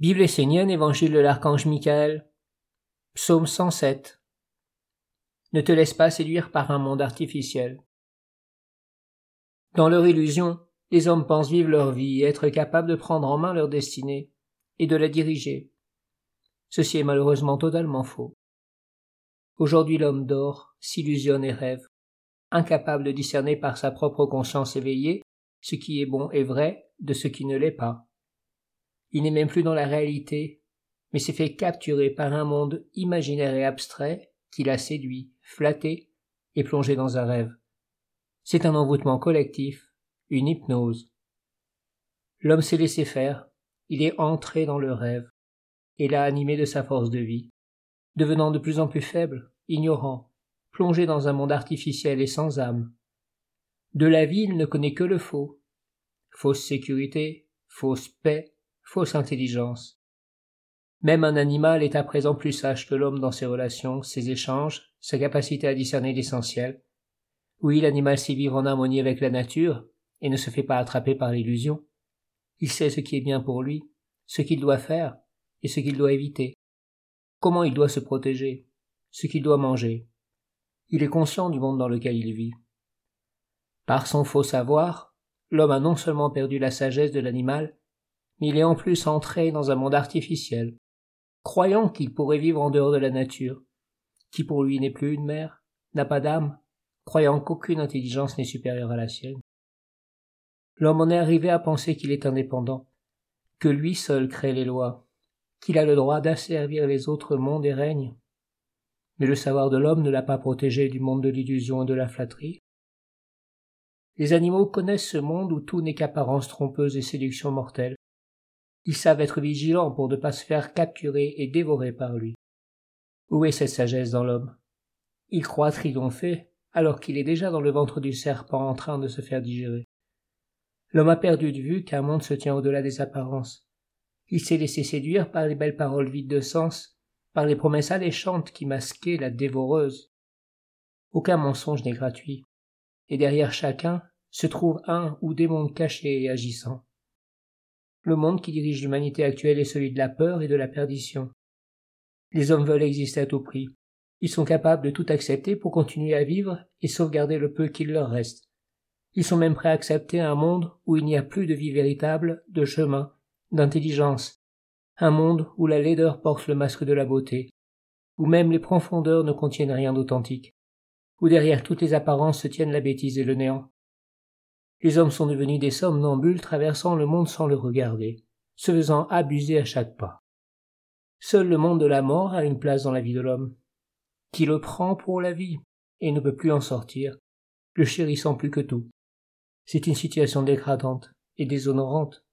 Bible essénienne, Évangile de l'archange Michael, Psaume 107. Ne te laisse pas séduire par un monde artificiel. Dans leur illusion, les hommes pensent vivre leur vie et être capables de prendre en main leur destinée et de la diriger. Ceci est malheureusement totalement faux. Aujourd'hui l'homme dort, s'illusionne et rêve, incapable de discerner par sa propre conscience éveillée ce qui est bon et vrai de ce qui ne l'est pas. Il n'est même plus dans la réalité, mais s'est fait capturer par un monde imaginaire et abstrait qui l'a séduit, flatté et plongé dans un rêve. C'est un envoûtement collectif, une hypnose. L'homme s'est laissé faire, il est entré dans le rêve, et l'a animé de sa force de vie, devenant de plus en plus faible, ignorant, plongé dans un monde artificiel et sans âme. De la vie il ne connaît que le faux. Fausse sécurité, fausse paix, fausse intelligence. Même un animal est à présent plus sage que l'homme dans ses relations, ses échanges, sa capacité à discerner l'essentiel. Oui, l'animal sait vivre en harmonie avec la nature, et ne se fait pas attraper par l'illusion. Il sait ce qui est bien pour lui, ce qu'il doit faire, et ce qu'il doit éviter. Comment il doit se protéger, ce qu'il doit manger. Il est conscient du monde dans lequel il vit. Par son faux savoir, l'homme a non seulement perdu la sagesse de l'animal, mais il est en plus entré dans un monde artificiel, croyant qu'il pourrait vivre en dehors de la nature, qui pour lui n'est plus une mère, n'a pas d'âme, croyant qu'aucune intelligence n'est supérieure à la sienne. L'homme en est arrivé à penser qu'il est indépendant, que lui seul crée les lois, qu'il a le droit d'asservir les autres mondes et règnes. Mais le savoir de l'homme ne l'a pas protégé du monde de l'illusion et de la flatterie. Les animaux connaissent ce monde où tout n'est qu'apparence trompeuse et séduction mortelle. Ils savent être vigilants pour ne pas se faire capturer et dévorer par lui. Où est cette sagesse dans l'homme? Il croit triompher, alors qu'il est déjà dans le ventre du serpent en train de se faire digérer. L'homme a perdu de vue qu'un monde se tient au-delà des apparences. Il s'est laissé séduire par les belles paroles vides de sens, par les promesses alléchantes qui masquaient la dévoreuse. Aucun mensonge n'est gratuit, et derrière chacun se trouve un ou des mondes cachés et agissants. Le monde qui dirige l'humanité actuelle est celui de la peur et de la perdition. Les hommes veulent exister à tout prix. Ils sont capables de tout accepter pour continuer à vivre et sauvegarder le peu qu'il leur reste. Ils sont même prêts à accepter un monde où il n'y a plus de vie véritable, de chemin, d'intelligence, un monde où la laideur porte le masque de la beauté, où même les profondeurs ne contiennent rien d'authentique, où derrière toutes les apparences se tiennent la bêtise et le néant. Les hommes sont devenus des somnambules traversant le monde sans le regarder, se faisant abuser à chaque pas. Seul le monde de la mort a une place dans la vie de l'homme, qui le prend pour la vie et ne peut plus en sortir, le chérissant plus que tout. C'est une situation dégradante et déshonorante.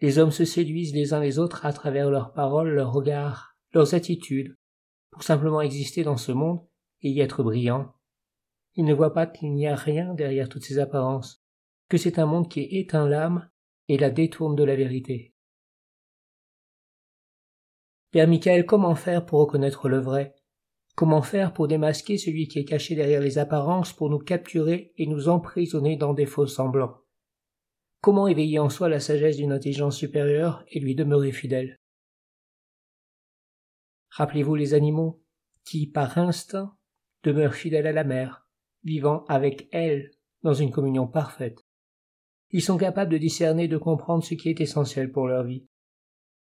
Les hommes se séduisent les uns les autres à travers leurs paroles, leurs regards, leurs attitudes, pour simplement exister dans ce monde et y être brillants. Ils ne voient pas qu'il n'y a rien derrière toutes ces apparences, que c'est un monde qui éteint l'âme et la détourne de la vérité. Père Michael, comment faire pour reconnaître le vrai? Comment faire pour démasquer celui qui est caché derrière les apparences pour nous capturer et nous emprisonner dans des faux semblants? Comment éveiller en soi la sagesse d'une intelligence supérieure et lui demeurer fidèle? Rappelez-vous les animaux qui, par instinct, demeurent fidèles à la mère, vivant avec elle dans une communion parfaite. Ils sont capables de discerner et de comprendre ce qui est essentiel pour leur vie.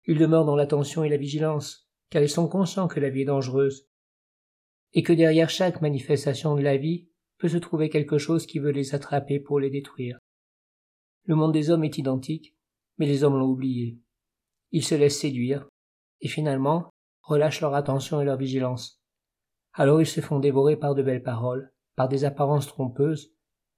Ils demeurent dans l'attention et la vigilance, car ils sont conscients que la vie est dangereuse, et que derrière chaque manifestation de la vie peut se trouver quelque chose qui veut les attraper pour les détruire. Le monde des hommes est identique, mais les hommes l'ont oublié. Ils se laissent séduire, et finalement relâchent leur attention et leur vigilance. Alors ils se font dévorer par de belles paroles, par des apparences trompeuses,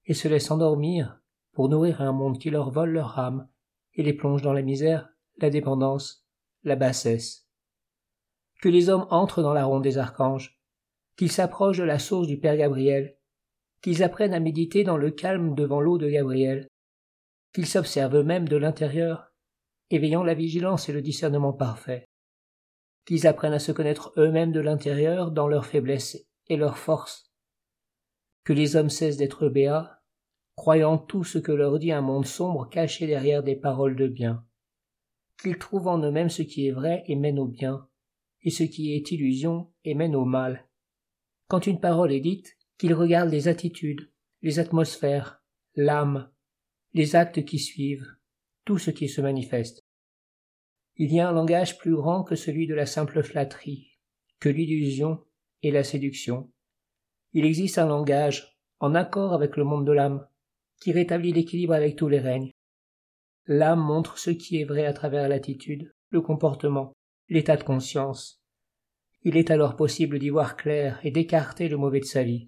et se laissent endormir pour nourrir un monde qui leur vole leur âme et les plonge dans la misère, la dépendance, la bassesse. Que les hommes entrent dans la ronde des archanges, qu'ils s'approchent de la source du Père Gabriel, qu'ils apprennent à méditer dans le calme devant l'eau de Gabriel, qu'ils s'observent eux-mêmes de l'intérieur, éveillant la vigilance et le discernement parfait, qu'ils apprennent à se connaître eux-mêmes de l'intérieur dans leur faiblesse et leur force, que les hommes cessent d'être béats croyant tout ce que leur dit un monde sombre caché derrière des paroles de bien, qu'ils trouvent en eux-mêmes ce qui est vrai et mène au bien, et ce qui est illusion et mène au mal. Quand une parole est dite, qu'ils regardent les attitudes, les atmosphères, l'âme, les actes qui suivent, tout ce qui se manifeste. Il y a un langage plus grand que celui de la simple flatterie, que l'illusion et la séduction. Il existe un langage, en accord avec le monde de l'âme, qui rétablit l'équilibre avec tous les règnes. L'âme montre ce qui est vrai à travers l'attitude, le comportement, l'état de conscience. Il est alors possible d'y voir clair et d'écarter le mauvais de sa vie.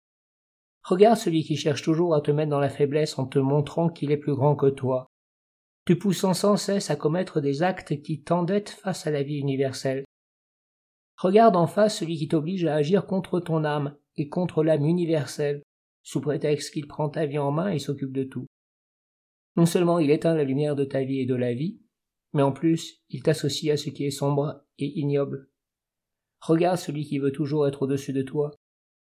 Regarde celui qui cherche toujours à te mettre dans la faiblesse en te montrant qu'il est plus grand que toi, te poussant sans cesse à commettre des actes qui t'endettent face à la vie universelle. Regarde en face celui qui t'oblige à agir contre ton âme et contre l'âme universelle, sous prétexte qu'il prend ta vie en main et s'occupe de tout. Non seulement il éteint la lumière de ta vie et de la vie, mais en plus il t'associe à ce qui est sombre et ignoble. Regarde celui qui veut toujours être au-dessus de toi,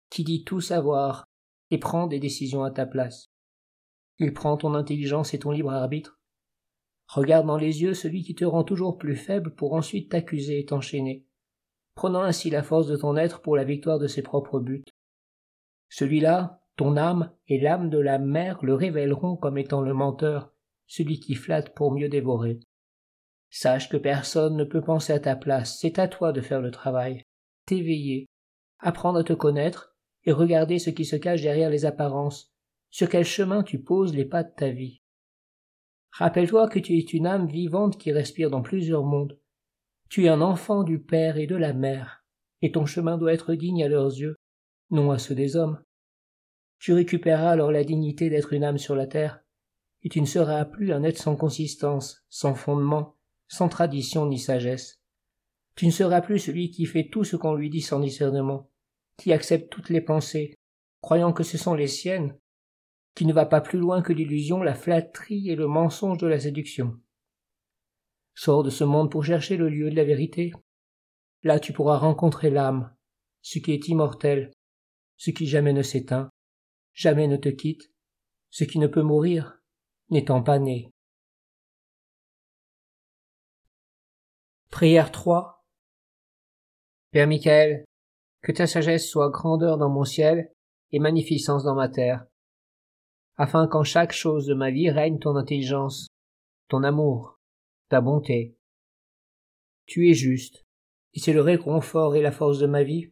qui dit tout savoir et prend des décisions à ta place. Il prend ton intelligence et ton libre arbitre. Regarde dans les yeux celui qui te rend toujours plus faible pour ensuite t'accuser et t'enchaîner, prenant ainsi la force de ton être pour la victoire de ses propres buts. Celui-là, ton âme et l'âme de la mère le révéleront comme étant le menteur, celui qui flatte pour mieux dévorer. Sache que personne ne peut penser à ta place, c'est à toi de faire le travail, t'éveiller, apprendre à te connaître et regarder ce qui se cache derrière les apparences, sur quel chemin tu poses les pas de ta vie. Rappelle-toi que tu es une âme vivante qui respire dans plusieurs mondes. Tu es un enfant du Père et de la Mère, et ton chemin doit être digne à leurs yeux, non à ceux des hommes. Tu récupéreras alors la dignité d'être une âme sur la terre, et tu ne seras plus un être sans consistance, sans fondement, sans tradition ni sagesse. Tu ne seras plus celui qui fait tout ce qu'on lui dit sans discernement, qui accepte toutes les pensées, croyant que ce sont les siennes, qui ne va pas plus loin que l'illusion, la flatterie et le mensonge de la séduction. Sors de ce monde pour chercher le lieu de la vérité. Là tu pourras rencontrer l'âme, ce qui est immortel, ce qui jamais ne s'éteint, jamais ne te quitte, ce qui ne peut mourir, n'étant pas né. Prière 3 Père Michael, que ta sagesse soit grandeur dans mon ciel et magnificence dans ma terre, afin qu'en chaque chose de ma vie règne ton intelligence, ton amour, ta bonté. Tu es juste, et c'est le réconfort et la force de ma vie.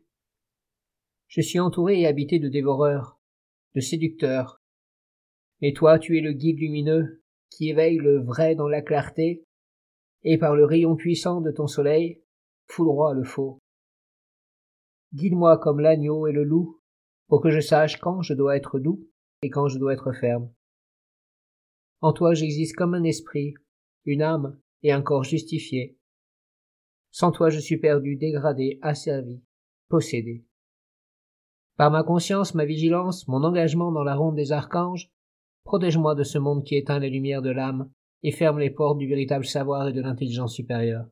Je suis entouré et habité de dévoreurs, de séducteur. Mais toi tu es le guide lumineux qui éveille le vrai dans la clarté, et par le rayon puissant de ton soleil, foudroie le faux. Guide-moi comme l'agneau et le loup, pour que je sache quand je dois être doux et quand je dois être ferme. En toi j'existe comme un esprit, une âme et un corps justifié. Sans toi je suis perdu, dégradé, asservi, possédé. Par ma conscience, ma vigilance, mon engagement dans la ronde des archanges, protège-moi de ce monde qui éteint les lumières de l'âme et ferme les portes du véritable savoir et de l'intelligence supérieure.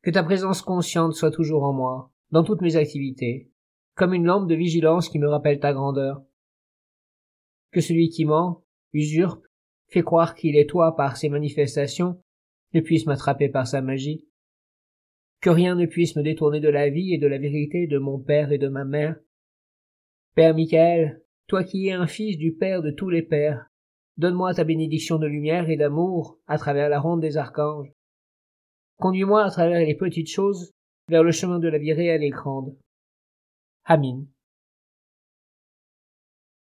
Que ta présence consciente soit toujours en moi, dans toutes mes activités, comme une lampe de vigilance qui me rappelle ta grandeur. Que celui qui ment, usurpe, fait croire qu'il est toi par ses manifestations, ne puisse m'attraper par sa magie, que rien ne puisse me détourner de la vie et de la vérité de mon père et de ma mère. Père Michael, toi qui es un fils du Père de tous les pères, donne-moi ta bénédiction de lumière et d'amour à travers la ronde des archanges. Conduis-moi à travers les petites choses vers le chemin de la vie réelle et grande. Amin.